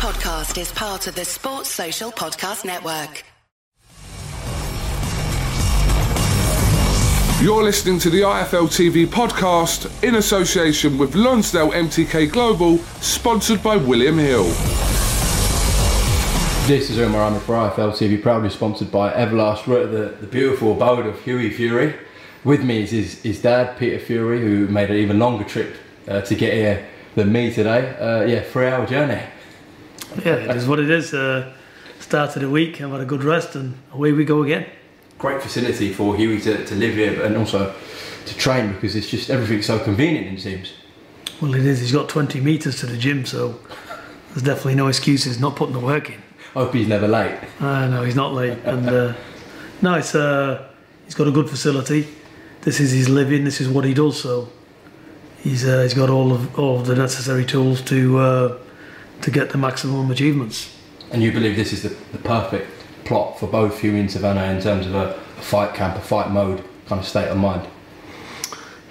podcast is part of the Sports Social Podcast Network. You're listening to the IFL TV podcast in association with Lonsdale MTK Global, sponsored by William Hill. This is Omar Ahmed for IFL TV, proudly sponsored by Everlast. We're at the, the beautiful abode of Hughie Fury. With me is his, his dad, Peter Fury, who made an even longer trip uh, to get here than me today. Uh, yeah, three hour journey. Yeah, it is what it is. Uh, start of the week, I've had a good rest, and away we go again. Great facility for Hughie to, to live here and also to train because it's just everything's so convenient, it seems. Well, it is. He's got 20 metres to the gym, so there's definitely no excuses not putting the work in. I Hope he's never late. Uh, no, he's not late. And uh, no, it's, uh, he's got a good facility. This is his living. This is what he does. So he's uh, he's got all of all of the necessary tools to uh, to get the maximum achievements. And you believe this is the, the perfect plot for both Hughie and Savannah in terms of a, a fight camp, a fight mode kind of state of mind.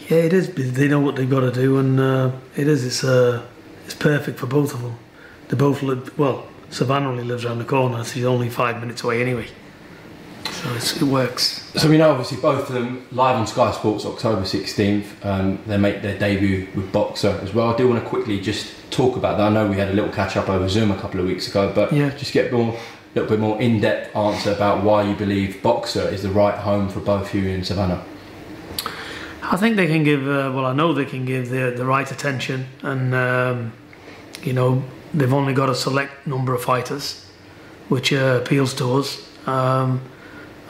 Yeah, it is. They know what they've got to do, and uh, it is. It's uh, it's perfect for both of them. They both live well. Savannah only lives around the corner. So she's only five minutes away anyway. So it's, it works. So we know obviously both of them live on Sky Sports October 16th. Um, they make their debut with Boxxer as well. I do want to quickly just talk about that. I know we had a little catch up over Zoom a couple of weeks ago, but Yeah. just get more, a little bit more in depth answer about why you believe Boxxer is the right home for both you and Savannah. I think they can give. Uh, well, I know they can give the the right attention, and um, you know they've only got a select number of fighters, which uh, appeals to us. Um,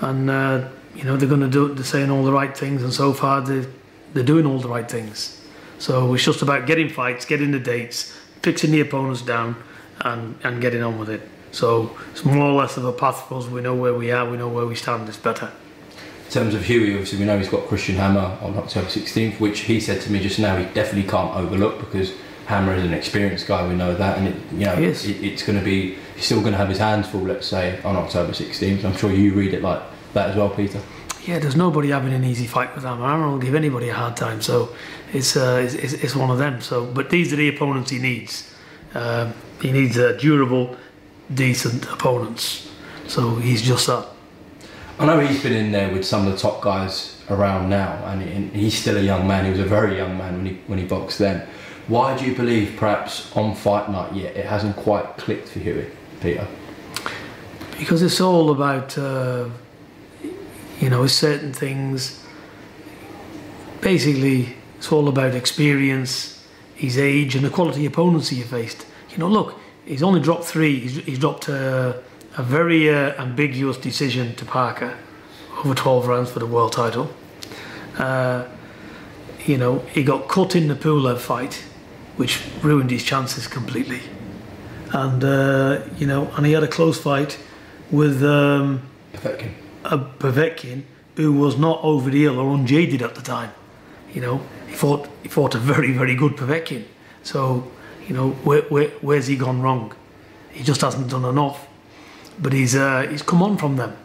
and uh, you know they're going to do. They're saying all the right things, and so far they they're doing all the right things. So it's just about getting fights, getting the dates, fixing the opponents down, and and getting on with it. So it's more or less of a path for us. We know where we are. We know where we stand. It's better. In terms of Hughie, obviously we know he's got Christian Hammer on October 16th, which he said to me just now he definitely can't overlook because Hammer is an experienced guy. We know that, and it, you know it, it's going to be he's still going to have his hands full. Let's say on October 16th. I'm sure you read it like that as well, Peter. Yeah, there's nobody having an easy fight with Hammer. Hammer will give anybody a hard time, so it's, uh, it's, it's one of them. So, but these are the opponents he needs. Um, he needs uh, durable, decent opponents. So he's just that. I know he's been in there with some of the top guys around now, and he's still a young man. He was a very young man when he when he boxed then. Why do you believe, perhaps on fight night yet, it hasn't quite clicked for Hughie, Peter? because it's all about uh, you know certain things. Basically it's all about experience his age and the quality opponents he faced. You know look he's only dropped three. He's, he's dropped uh, a very uh, ambiguous decision to Parker over 12 rounds for the world title. Uh, you know he got cut in the Pulev fight which ruined his chances completely. And uh, you know and he had a close fight with um. A Povetkin who was not over the hill or unjaded at the time. You know, he fought he fought a very very good Povetkin. So you know where, where where's he gone wrong? He just hasn't done enough. But he's uh, he's come on from them.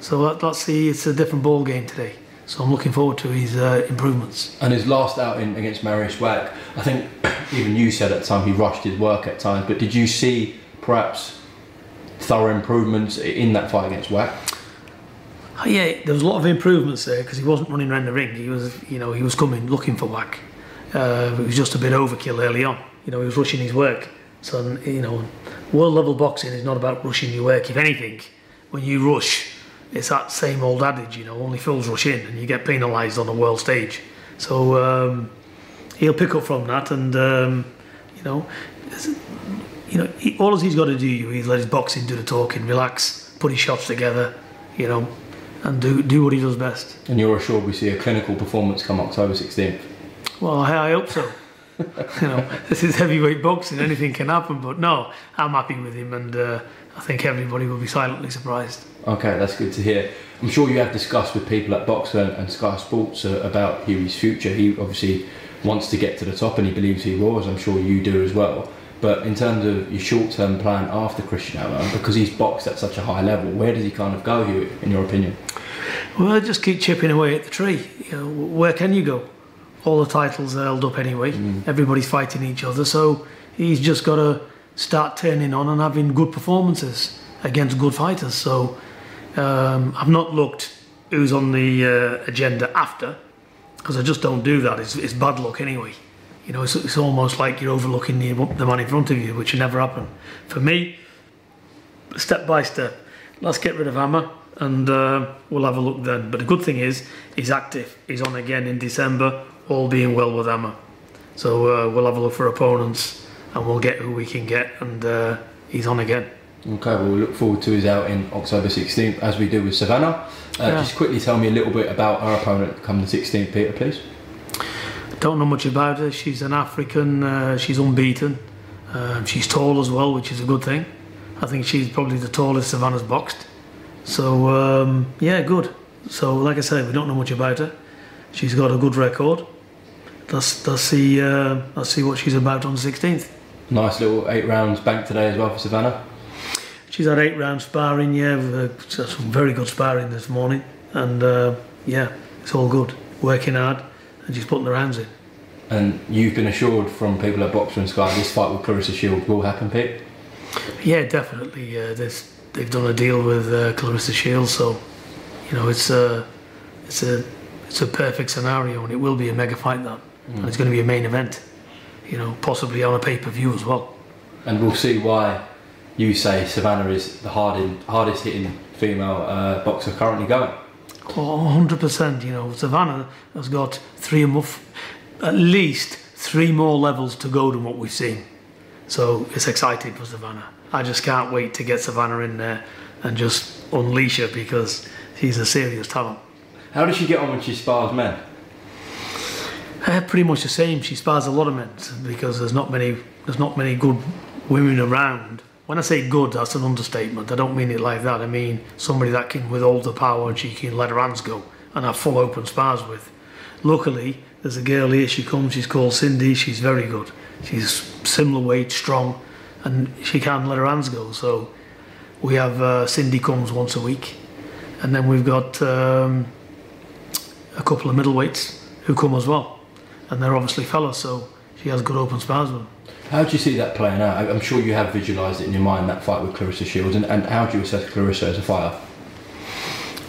So let, let's see. It's a different ball game today. So I'm looking forward to his uh, improvements. And his last outing against Mariusz Wach, I think even you said at the time he rushed his work at times, but did you see perhaps thorough improvements in that fight against Wach? Oh, yeah, there was a lot of improvements there because he wasn't running around the ring. He was, you know, he was coming looking for Wach. Uh, it was just a bit overkill early on. You know, he was rushing his work. So, you know, world level boxing is not about rushing your work. If anything, when you rush, it's that same old adage, you know, only fools rush in and you get penalised on the world stage. So um, he'll pick up from that and, um, you know, you know, he, all he's got to do is let his boxing do the talking, relax, put his shots together, you know, and do do what he does best. And you're assured we see a clinical performance come October 16th. Well, I, I hope so. you know, this is heavyweight boxing; anything can happen. But no, I'm happy with him, and uh, I think everybody will be silently surprised. Okay, that's good to hear. I'm sure you have discussed with people at Boxxer and, and Sky Sports uh, about Hughie's future. He obviously wants to get to the top and he believes he will, as I'm sure you do as well. But in terms of your short term plan after Christian Hammer, because he's boxed at such a high level, where does he kind of go, Hughie, in your opinion? Well, just keep chipping away at the tree. You know, where can you go? All the titles are held up anyway. Everybody's fighting each other, so he's just got to start turning on and having good performances against good fighters. So um, I've not looked who's on the uh, agenda after because I just don't do that. It's, it's bad luck anyway. You know, it's, it's almost like you're overlooking the, the man in front of you, which will never happen. For me, step by step, let's get rid of Hammer and uh, we'll have a look then. But the good thing is, he's active. He's on again in December, all being well with Hammer. So uh, we'll have a look for opponents and we'll get who we can get, and uh, he's on again. Okay, well, we'll look forward to his out in October 16th, as we do with Savannah. Uh, Yeah. Just quickly tell me a little bit about our opponent come the 16th, Peter, please. Don't know much about her. She's an African. Uh, she's unbeaten. Um, she's tall as well, which is a good thing. I think she's probably the tallest Savannah's boxed. So um, yeah, good. So like I said, we don't know much about her. She's got a good record. Let's let's see uh, let's see what she's about on the 16th. Nice little eight rounds bank today as well for Savannah. She's had eight rounds sparring. Yeah, some very good sparring this morning, and uh, yeah, it's all good. Working hard, and she's putting her hands in. And you've been assured from people at Boxxer and Sky this fight with Clarissa Shield will happen, Pete. Yeah, definitely. Uh, they've done a deal with uh, Clarissa Shields, so you know it's a it's a it's a perfect scenario, and it will be a mega fight that, and it's going to be a main event. You know, possibly on a pay per view as well. And we'll see why you say Savannah is the hardin, hardest hitting female uh, boxer currently going. Oh, 100%. You know, Savannah has got three more, at least three more levels to go than what we've seen. So it's exciting for Savannah. I just can't wait to get Savannah in there and just unleash her because she's a serious talent. How does she get on when she spars men? Uh, pretty much the same. She spars a lot of men because there's not many there's not many good women around. When I say good, that's an understatement. I don't mean it like that. I mean somebody that can withhold the power and she can let her hands go and have full open spars with. Luckily, there's a girl here. She comes. She's called Cindy. She's very good. She's similar weight, strong, and she can't let her hands go. So we have uh, Cindy comes once a week, and then we've got um, a couple of middleweights who come as well, and they're obviously fellas. So she has good open spars with them. How do you see that playing out? I'm sure you have visualised it in your mind that fight with Clarissa Shields, and, and how do you assess Clarissa as a fighter?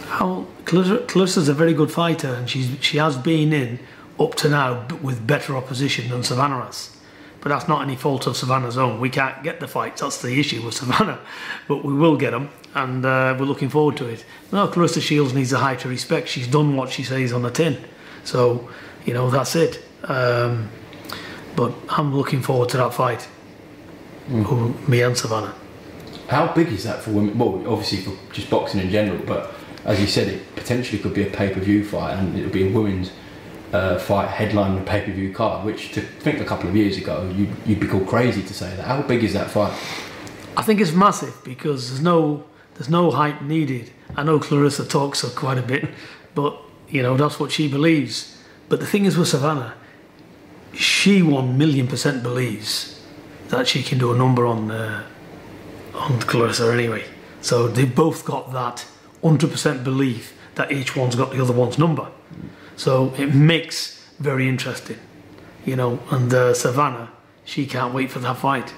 How Clarissa, Clarissa's a very good fighter, and she's she has been in up to now with better opposition than Savannah has. But that's not any fault of Savannah's own. We can't get the fights. That's the issue with Savannah. But we will get them, and uh, we're looking forward to it. No, Clarissa Shields needs a high to respect. She's done what she says on the tin, so you know that's it. Um, but I'm looking forward to that fight. Who- Me and Savannah. How big is that for women? Well, obviously for just boxing in general, but as you said, it potentially could be a pay per view fight, and it'll be a women's uh, fight headlining a pay per view card. Which to think a couple of years ago, you'd, you'd be called crazy to say that. How big is that fight? I think it's massive because there's no there's no hype needed. I know Clarissa talks quite a bit, but you know that's what she believes. But the thing is with Savannah, she one million percent believes that she can do a number on uh, on Clarissa anyway. So they've both got that hundred percent belief that each one's got the other one's number. So it makes very interesting, you know. And uh, Savannah, she can't wait for that fight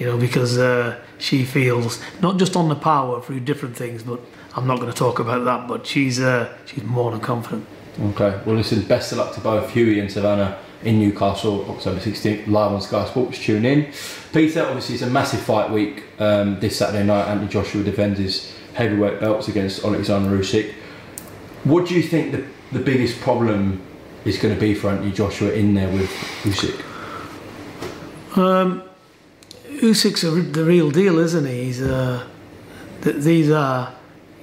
you know, because uh, she feels not just on the power through different things, but I'm not going to talk about that. But she's uh, she's more than confident. Okay. Well, listen. Best of luck to both Hughie and Savannah in Newcastle, October 16th, live on Sky Sports. Tune in. Peter, obviously, it's a massive fight week um, this Saturday night. Anthony Joshua defends his heavyweight belts against Alexander Usyk. What do you think the, the biggest problem is going to be for Anthony Joshua in there with Usyk? Um, Usyk's a, the real deal, isn't he? He's uh, th- these are,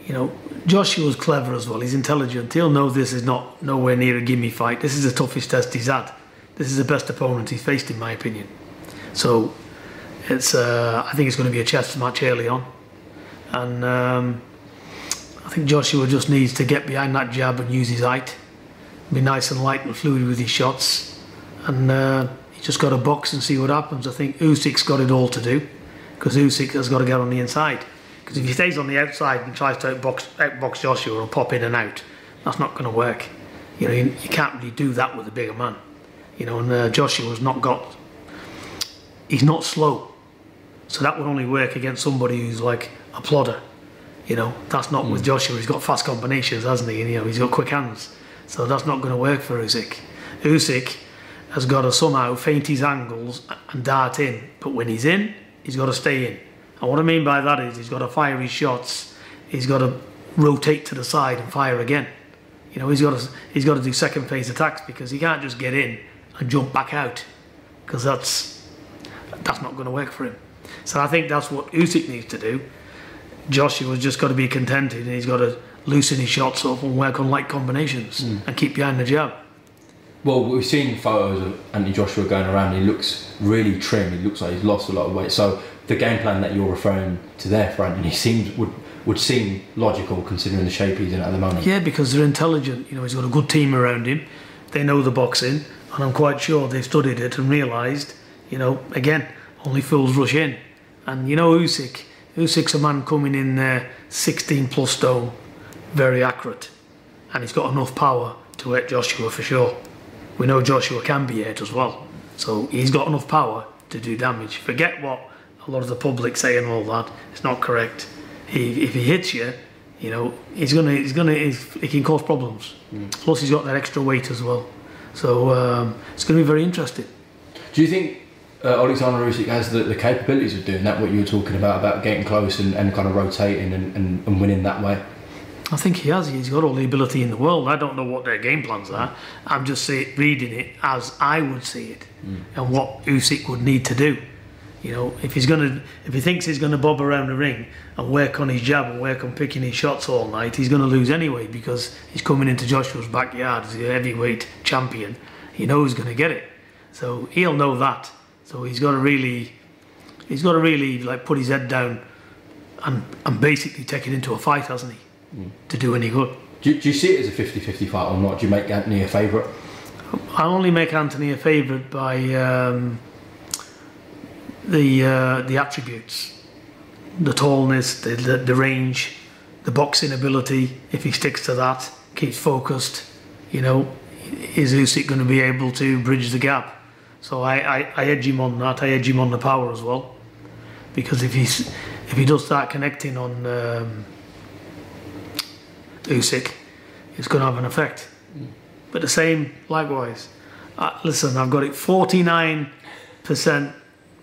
you know, Joshua's clever as well. He's intelligent. He'll know this is not nowhere near a gimme fight. This is the toughest test he's had. This is the best opponent he's faced, in my opinion. So, it's uh, I think it's going to be a chess match early on, and um, I think Joshua just needs to get behind that jab and use his height, be nice and light and fluid with his shots, and. Uh, you just got to box and see what happens. I think Usyk's got it all to do because Usyk has got to get on the inside. Because if he stays on the outside and tries to outbox, outbox Joshua or pop in and out, that's not going to work. You know, you, you can't really do that with a bigger man. You know, and uh, Joshua's not got. He's not slow. So that would only work against somebody who's like a plodder. You know, that's not with Joshua. He's got fast combinations, hasn't he? And you know, he's got quick hands. So that's not going to work for Usyk. Usyk has got to somehow feint his angles and dart in. But when he's in, he's got to stay in. And what I mean by that is he's got to fire his shots. He's got to rotate to the side and fire again. You know, he's got to he's got to do second phase attacks because he can't just get in and jump back out because that's that's not going to work for him. So I think that's what Usyk needs to do. Joshua's just got to be contented and he's got to loosen his shots up and work on light combinations hmm. and keep behind the jab. Well, we've seen photos of Anthony Joshua going around. He looks really trim. He looks like he's lost a lot of weight. So the game plan that you're referring to there for Anthony seems would would seem logical considering the shape he's in at the moment. Yeah, because they're intelligent. You know, he's got a good team around him. They know the boxing, and I'm quite sure they've studied it and realised, you know, again, only fools rush in. And you know, Usyk, Usyk's a man coming in there, 16 plus stone, very accurate, and he's got enough power to hit Joshua for sure. We know Joshua can be hit as well, so he's got enough power to do damage. Forget what a lot of the public say and all that. It's not correct. He, if he hits you, you know he's gonna he's gonna he's, he can cause problems. Mm. Plus he's got that extra weight as well, so um, it's going to be very interesting. Do you think uh, Alexander Usyk has the, the capabilities of doing that? What you were talking about about getting close and, and kind of rotating and, and, and winning that way. I think he has. He's got all the ability in the world. I don't know what their game plans are. I'm just reading it as I would see it, and what Usyk would need to do. You know, if he's gonna, if he thinks he's gonna bob around the ring and work on his jab and work on picking his shots all night, he's gonna lose anyway because he's coming into Joshua's backyard as a heavyweight champion. He knows he's gonna get it, so he'll know that. So he's got to really, he's got to really like put his head down, and and basically take it into a fight, hasn't he? To do any good. Do you, do you see it as a 50-50 fight or not? Do you make Anthony a favourite? I only make Anthony a favourite by um, the uh, the attributes, the tallness, the, the the range, the boxing ability. If he sticks to that, keeps focused, you know, is Usyk going to be able to bridge the gap? So I, I, I edge him on that. I edge him on the power as well, because if he's if he does start connecting on um, Usyk, it's going to have an effect. But the same, likewise. Uh, listen, I've got it 49%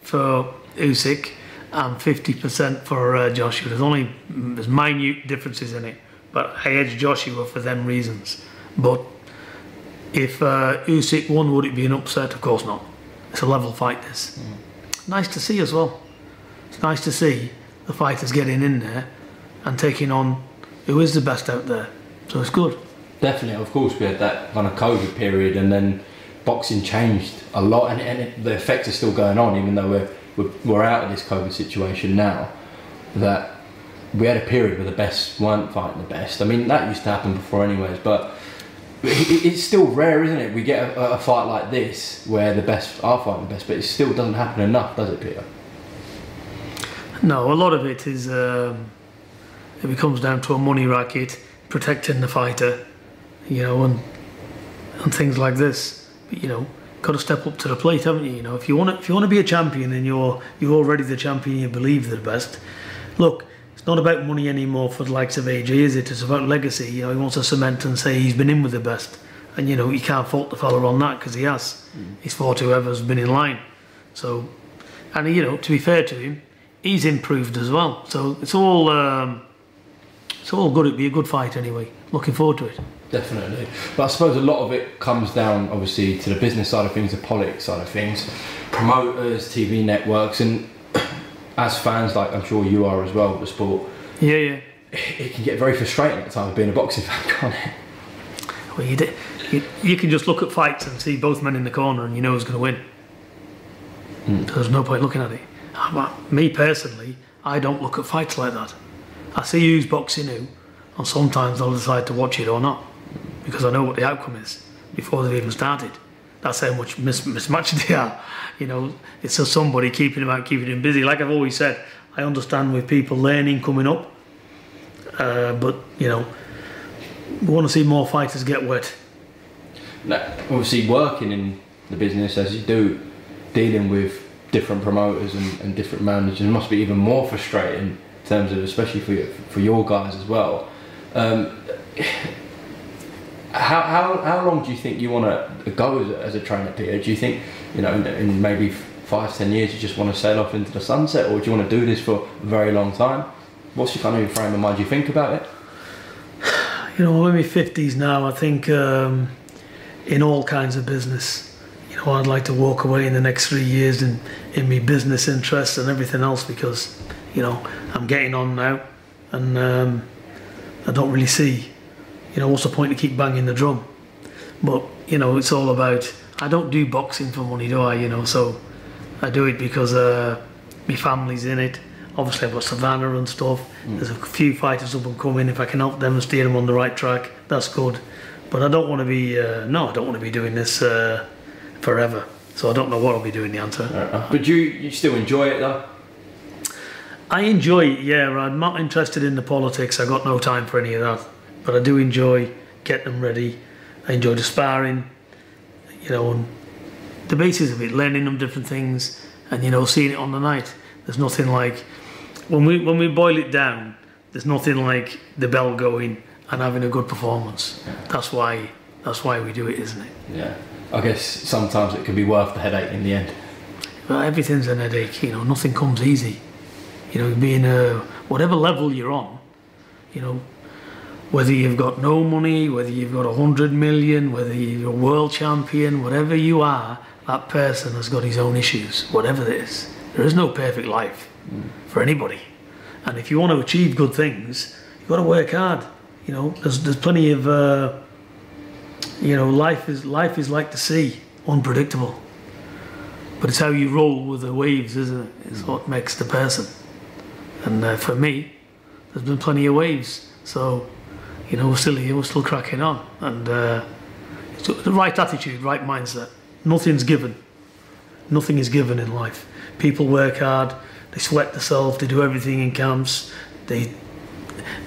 for Usyk and 50% for uh, Joshua. There's only there's minute differences in it, but I edge Joshua for them reasons. But if uh, Usyk won, would it be an upset? Of course not. It's a level fight. This nice to see as well. It's nice to see the fighters getting in there and taking on who is the best out there. So it's good. Definitely, of course, we had that kind of COVID period, and then boxing changed a lot, and, and it, the effects are still going on, even though we're, we're we're out of this COVID situation now. That we had a period where the best weren't fighting the best. I mean, that used to happen before, anyways, but. it- it- It's still rare, isn't it? We get a, a fight like this where the best are fighting the best, but it still doesn't happen enough, does it, Peter? No, a lot of it is um, it becomes down to a money racket, protecting the fighter, you know, and and things like this. You know, got to step up to the plate, haven't you? You know, if you want to, if you want to be a champion and you're you're already the champion, you believe they're the best. Look, it's not about money anymore for the likes of AJ, is it? It's about legacy. You know, he wants to cement and say he's been in with the best, and you know, you can't fault the fella on that because he has. He's fought whoever's been in line. So, and you know, to be fair to him, he's improved as well. So it's all um, it's all good. It'd be a good fight anyway. Looking forward to it. Definitely. But I suppose a lot of it comes down, obviously, to the business side of things, the politics side of things, promoters, TV networks, and as fans, like I'm sure you are as well, the sport, Yeah, yeah. it can get very frustrating at times being a boxing fan, can't it? Well, you, you, you can just look at fights and see both men in the corner, and you know who's going to win. So there's no point looking at it. Uh, me personally, I don't look at fights like that. I see who's boxing who, and sometimes I'll decide to watch it or not because I know what the outcome is before they've even started. That's how much mis- mismatched they are. You know, it's just somebody keeping them out, keeping them busy. Like I've always said, I understand with people learning coming up, uh, but you know, we want to see more fighters get wet. Now, obviously, working in the business as you do, dealing with different promoters and, and different managers. Must be even more frustrating terms of, especially for your, for your guys as well. Um, how, how, how long do you think you want to go as a, as a trainer, Peter? Do you think, you know, in, in maybe five, ten years, you just want to sail off into the sunset, or do you want to do this for a very long time? What's your kind of frame of mind? Do you think about it? You know, I'm in my fifties now. I think um, in all kinds of business, you know, I'd like to walk away in the next three years in in my business interests and everything else because, you know, I'm getting on now, and um, I don't really see, you know, what's the point to keep banging the drum? But you know, it's all about. I don't do boxing for money, do I? You know, so I do it because uh, my family's in it. Obviously, I've got Savannah and stuff. There's a few fighters up and coming. If I can help them and steer them on the right track, that's good. But I don't want to be. Uh, no, I don't want to be doing this uh, forever. So I don't know what I'll be doing. The answer. Uh, But you you still enjoy it though? I enjoy it, yeah. I'm not interested in the politics. I got no time for any of that. But I do enjoy getting them ready. I enjoy the sparring, you know, and the basis of it, learning them different things, and you know, seeing it on the night. There's nothing like when we when we boil it down. There's nothing like the bell going and having a good performance. That's why that's why we do it, isn't it? Yeah. I guess sometimes it can be worth the headache in the end. Well, everything's an headache. You know, nothing comes easy. You know, being a whatever level you're on, you know, whether you've got no money, whether you've got a hundred million, whether you're a world champion, whatever you are, that person has got his own issues. Whatever it is, there is no perfect life for anybody. And if you want to achieve good things, you've got to work hard. You know, there's there's plenty of. Uh, you know, life is life is like the sea, unpredictable. But it's how you roll with the waves, isn't it? It's what makes the person. And uh, for me, there's been plenty of waves, so you know we're still here, we're still cracking on, and uh, the right attitude, right mindset. Nothing's given. Nothing is given in life. People work hard, they sweat themselves, they do everything in camps, they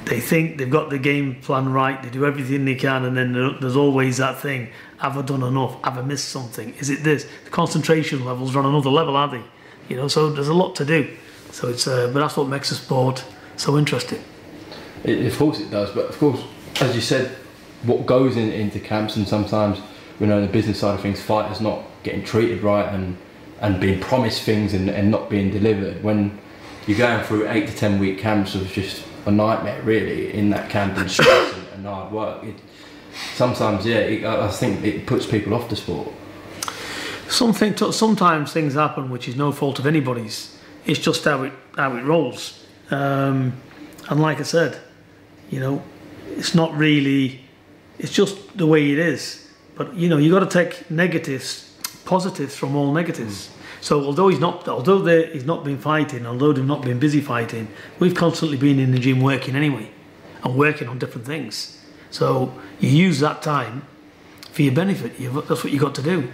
they think they've got the game plan right, they do everything they can, and then there's always that thing have I done enough? Have I missed something? Is it this? The concentration levels are on another level, aren't they? You know, so there's a lot to do. So it's, uh, but that's what makes the sport so interesting. It, of course it does, but of course, as you said, what goes in, into camps and sometimes, you know, the business side of things, fighters not getting treated right and and being promised things and, and not being delivered. When you're going through eight to ten week camps of just a nightmare, really, in that camp and stress and, and hard work. It, sometimes, yeah, it, I I think it puts people off the sport. Something sometimes things happen which is no fault of anybody's. It's just how it how it rolls. Um, and like I said, you know, it's not really. It's just the way it is. But you know, you got to take negatives, positives from all negatives. So although he's not, although they- he's not been fighting, although they've not been busy fighting, we've constantly been in the gym working anyway, and working on different things. So you use that time for your benefit. You've, that's what you got to do,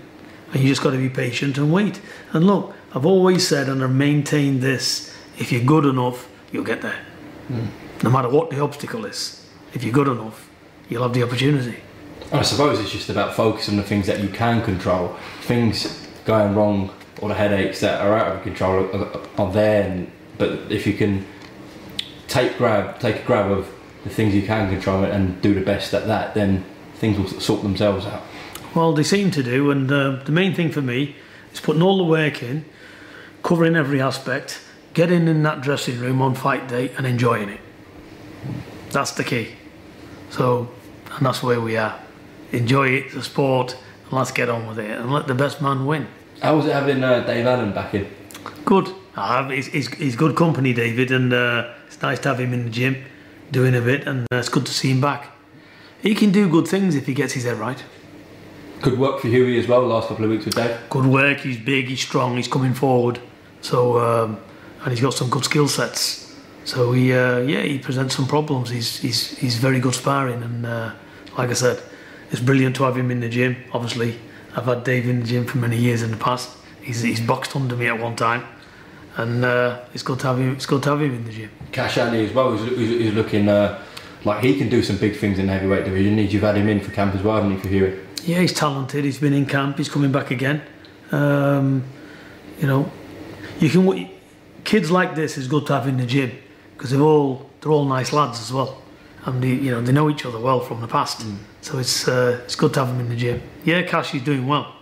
and you just got to be patient and wait. And look, I've always said and I've maintained this: if you're good enough, you'll get there. No matter what the obstacle is, if you're good enough, you'll have the opportunity. I suppose it's just about focusing on the things that you can control. Things going wrong or the headaches that are out of control are, are there. And, but if you can take grab, take a grab of the things you can control and do the best at that, then things will sort themselves out. Well, they seem to do, and uh, the main thing for me is putting all the work in, covering every aspect, getting in that dressing room on fight day and enjoying it. That's the key. So, and that's where we are. Enjoy it, the sport, and let's get on with it, and let the best man win. How was it having uh, Dave Allen back in? Good. Uh, he's, he's, he's good company, David, and uh, it's nice to have him in the gym doing a bit, and uh, it's good to see him back. He can do good things if he gets his head right. Good work for Hughie as well. Last couple of weeks with Dave. good work. He's big. He's strong. He's coming forward. So um, and he's got some good skill sets. So he uh, yeah he presents some problems. He's he's he's very good sparring and uh, like I said, it's brilliant to have him in the gym. Obviously, I've had Dave in the gym for many years in the past. He's he's boxed under me at one time, and uh, it's good to have him. It's good to have him in the gym. Kash Ali as well. He's, he's, looking uh, like he can do some big things in the heavyweight division. You've had him in for camp as well, haven't you, for Hughie? Yeah, he's talented. He's been in camp. He's coming back again. Um, you know, you can kids like this is good to have in the gym because they're all they're all nice lads as well, and they, you know they know each other well from the past. So it's uh, it's good to have them in the gym. Yeah, Kash is doing well.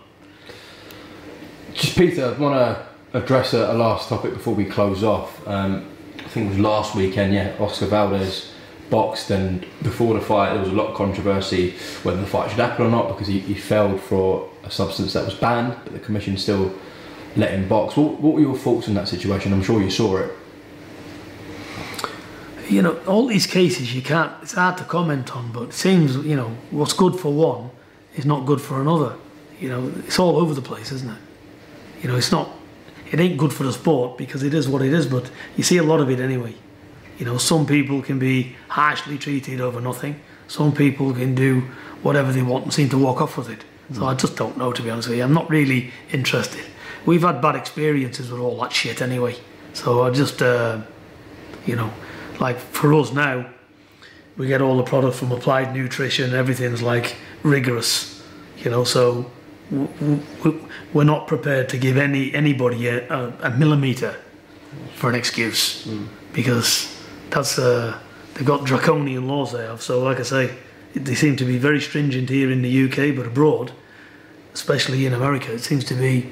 Just Peter, I want to address a, a last topic before we close off. Um, I think it was last weekend. Yeah, Oscar Valdez boxed, and before the fight, there was a lot of controversy whether the fight should happen or not because he, he failed for a substance that was banned, but the commission still let him box. What, what were your thoughts on that situation? I'm sure you saw it. You know, all these cases you can't. It's hard to comment on, but it seems you know what's good for one is not good for another. You know, it's all over the place, isn't it? You know, it's not. It ain't good for the sport because it is what it is. But you see a lot of it anyway. You know, some people can be harshly treated over nothing. Some people can do whatever they want and seem to walk off with it. So hmm. I just don't know, to be honest with you. I'm not really interested. We've had bad experiences with all that shit anyway. So I just, uh, you know, like for us now, we get all the product from Applied Nutrition. Everything's like rigorous, you know. So we're not prepared to give any anybody a, a, a millimeter for an excuse because that's uh, they've got draconian laws they have. So like I say, they seem to be very stringent here in the UK, but abroad, especially in America, it seems to be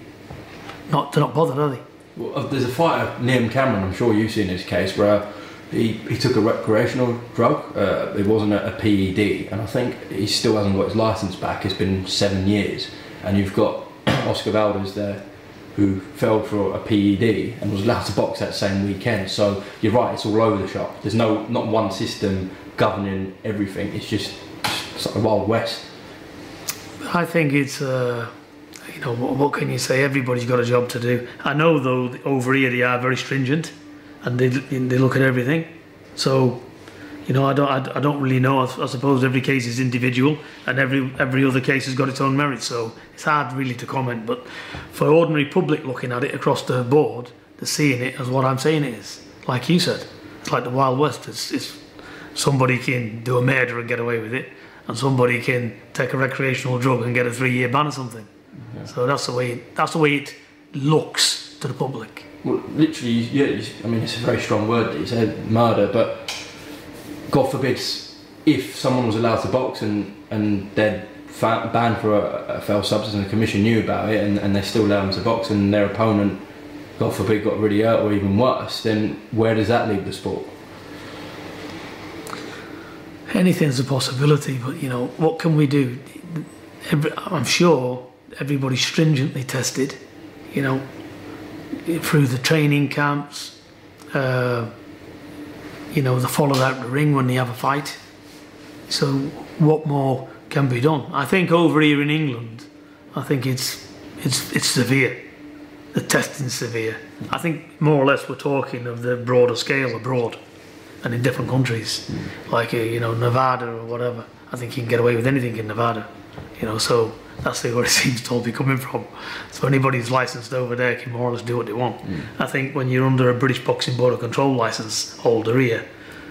not they're not bothered, are they? Well, uh, there's a fighter, Liam Cameron, I'm sure you've seen his case, where he, he took a recreational drug. Uh, it wasn't a, a PED, and I think he still hasn't got his license back. It's been seven years, and you've got Oscar Valdez there, who fell for a PED and was allowed to box that same weekend. So you're right, it's all over the shop. There's no not one system governing everything. It's just it's like the wild west. I think it's, uh, you know, what, what can you say? Everybody's got a job to do. I know though over here they are very stringent, and they they look at everything. So, you know, I don't I, I don't really know. I, I suppose every case is individual, and every every other case has got its own merits. So it's hard really to comment. But for ordinary public looking at it across the board, they're seeing it as what I'm saying it is. Like you said, it's like the Wild West. It's, it's somebody can do a murder and get away with it, and somebody can take a recreational drug and get a three-year ban or something. So that's the way that's the way it looks to the public. Well, literally, yeah. I mean, it's a very strong word that you said, murder. But God forbid, if someone was allowed to box and and they're fa- banned for a, a foul substance and the commission knew about it, and, and they still allow them to box, and their opponent, God forbid, got really hurt or even worse, then where does that leave the sport? Anything's a possibility, but you know what can we do? Every, I'm sure everybody's stringently tested. You know, through the training camps. Uh, you know, they follow out the ring when they have a fight. So, what more can be done? I think over here in England, I think it's it's it's severe. The testing's severe. I think more or less we're talking of the broader scale abroad and in different countries, like uh, you know Nevada or whatever. I think you can get away with anything in Nevada. You know, so that's where it seems to all be coming from. So anybody who's licensed over there can more or less do what they want. I think when you're under a British Boxing Board of Control license holder here,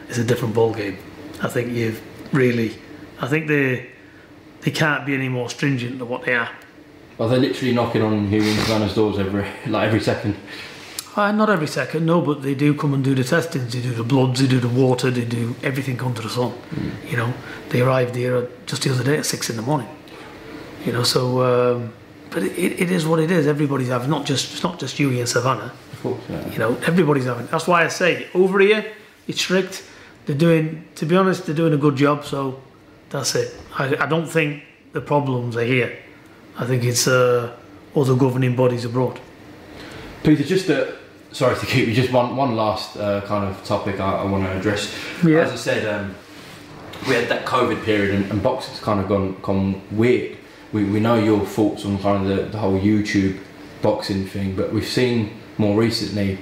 it's a different ball game. I think you've really, I think they they can't be any more stringent than what they are. Are they literally knocking on and Savannah's doors every like every second? Uh, not every second, no, but they do come and do the testings. They do the bloods, they do the water, they do everything under the sun. You know, they arrived here just the other day at six in the morning. You know, so um, but it, it is what it is. Everybody's having not just it's not just you and Savannah. Of course, yeah. You know, everybody's having. That's why I say over here it's strict. They're doing, to be honest, they're doing a good job. So that's it. I, I don't think the problems are here. I think it's uh, other governing bodies abroad. Peter, just uh, sorry to keep you. Just one one last uh, kind of topic I, I want to address. Yeah. As I said, um, we had that COVID period, and, and boxing's kind of gone gone weird. We, we know your thoughts on kind of the, the whole YouTube boxing thing, but we've seen more recently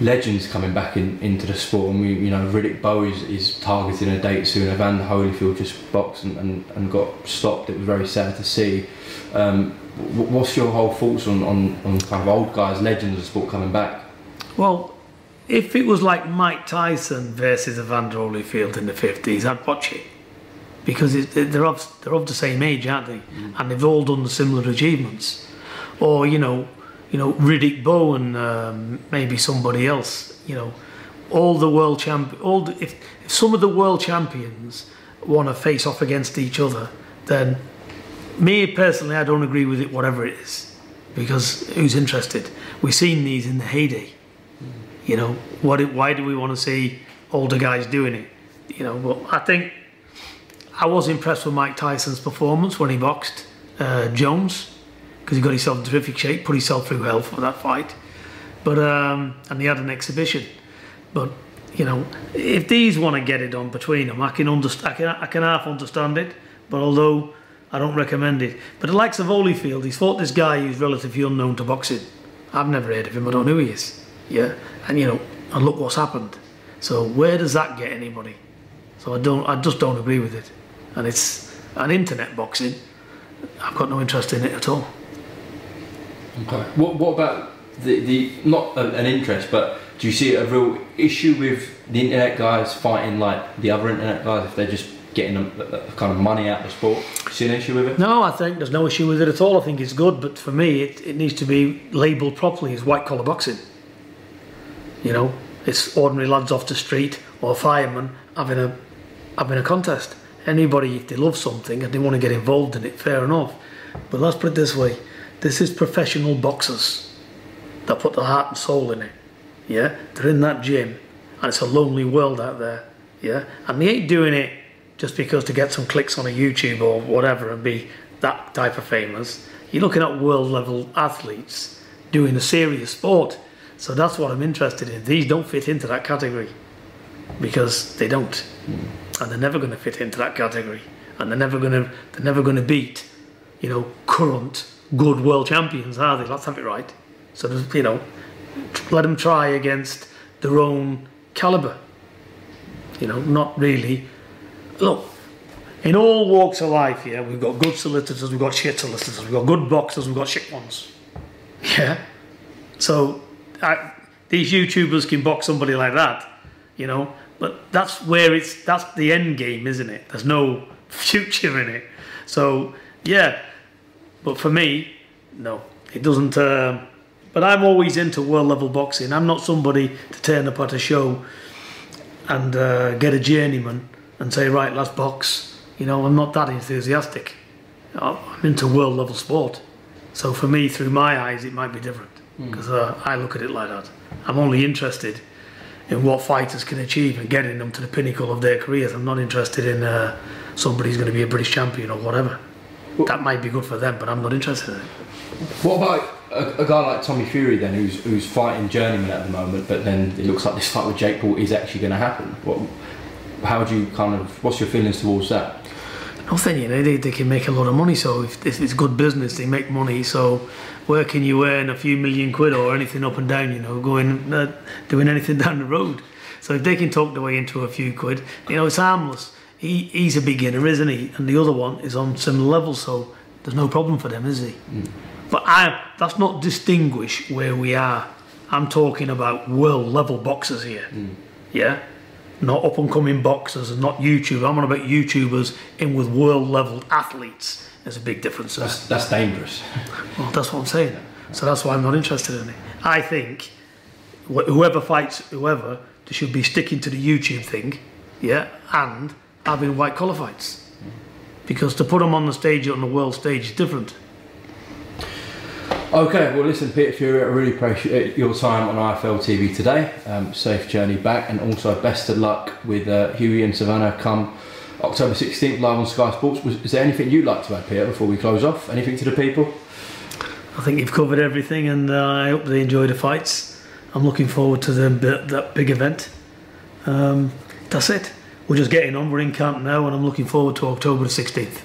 legends coming back in, into the sport, and we you know Riddick Bowe is, is targeting a date soon. Evander Holyfield just boxed and, and, and got stopped. It was very sad to see. Um, what's your whole thoughts on, on, on kind of old guys, legends of sport coming back? Well, if it was like Mike Tyson versus Evander Holyfield in the 50s, I'd watch it. Because it, they're, of, they're of the same age, aren't they? And they've all done the similar achievements. Or, you know, you know, Riddick Bowe, um, maybe somebody else. You know, all the world champ, all the, if, if some of the world champions want to face off against each other, then me personally, I don't agree with it, whatever it is, because who's interested? We've seen these in the heyday. You know, what? Why do we want to see older guys doing it? You know, but I think I was impressed with Mike Tyson's performance when he boxed uh, Jones because he got himself in terrific shape, put himself through hell for that fight. But um, and he had an exhibition. But you know, if these want to get it on between them, I can understand. I can, I can half understand it. But although I don't recommend it, but the likes of Holyfield, he's fought this guy who's relatively unknown to boxing. I've never heard of him. I don't know who he is. Yeah, and you know, and look what's happened. So where does that get anybody? So I don't. I just don't agree with it. And it's an internet boxing. I've got no interest in it at all. Okay. What, what about the, the not a, an interest, but do you see a real issue with the internet guys fighting like the other internet guys if they're just getting a, a kind of money out of the sport? Do you see an issue with it? No, I think there's no issue with it at all. I think it's good, but for me, it, it needs to be labelled properly as white collar boxing. You know, it's ordinary lads off the street or firemen having a having a contest. Anybody, if they love something and they want to get involved in it, fair enough. But let's put it this way: this is professional boxers that put their heart and soul in it. Yeah, they're in that gym, and it's a lonely world out there. Yeah, and they ain't doing it just because to get some clicks on a YouTube or whatever and be that type of famous. You're looking at world level athletes doing a serious sport. So that's what I'm interested in. These don't fit into that category because they don't. And they're never going to fit into that category, and they're never going to they're never going to beat, you know, current good world champions, are they? Let's have it right. So you know, let them try against their own caliber. You know, not really. Look, in all walks of life, yeah, we've got good solicitors, we've got shit solicitors, we've got good boxers, we've got shit ones. Yeah. So I, these YouTubers can box somebody like that, you know. But that's where it's that's the end game, isn't it? There's no future in it. So yeah, but for me, no, it doesn't. Uh, but I'm always into world level boxing. I'm not somebody to turn up at a show and uh, get a journeyman and say, right, let's box. You know, I'm not that enthusiastic. I'm into world level sport. So for me, through my eyes, it might be different because mm. uh, I look at it like that. I'm only interested in what fighters can achieve and getting them to the pinnacle of their careers. I'm not interested in uh, somebody's going to be a British champion or whatever. Well, that might be good for them, but I'm not interested in it. What about a, a, guy like Tommy Fury then, who's who's fighting journeyman at the moment, but then it looks like this fight with Jake Paul is actually going to happen? What, how do you kind of? What's your feelings towards that? Nothing, you know. They, they can make a lot of money, so if it's good business, they make money. So where can you earn a few million quid or anything up and down? You know, going uh, doing anything down the road. So if they can talk their way into a few quid, you know, it's harmless. He, he's a beginner, isn't he? And the other one is on similar level, so there's no problem for them, is he? Mm. But I, that's not distinguish where we are. I'm talking about world level boxers here. Mm. Yeah? Not up and coming boxers and not YouTube. I'm on about YouTubers in with world level athletes. There's a big difference there. That's, that's dangerous. Well, that's what I'm saying. So that's why I'm not interested in it. I think whoever fights whoever, they should be sticking to the YouTube thing, yeah, and having white collar fights. Because to put them on the stage on the world stage is different. Okay, well, listen, Peter Fury, I really appreciate your time on IFL TV today. Um, safe journey back, and also best of luck with uh, Hughie and Savannah come October 16th live on Sky Sports. Was, is there anything you'd like to add, Peter, before we close off? Anything to the people? I think you've covered everything, and uh, I hope they enjoy the fights. I'm looking forward to the, that big event. Um, that's it. We're just getting on. We're in camp now, and I'm looking forward to October 16th.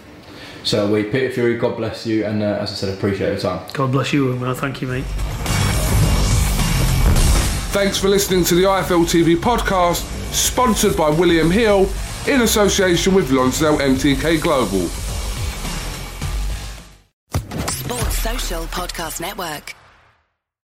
So we, Peter Fury, God bless you, and uh, as I said, appreciate your time. God bless you, Umar. Thank you, mate. Thanks for listening to the IFL TV podcast, sponsored by William Hill in association with Lonsdale MTK Global. Sports Social Podcast Network.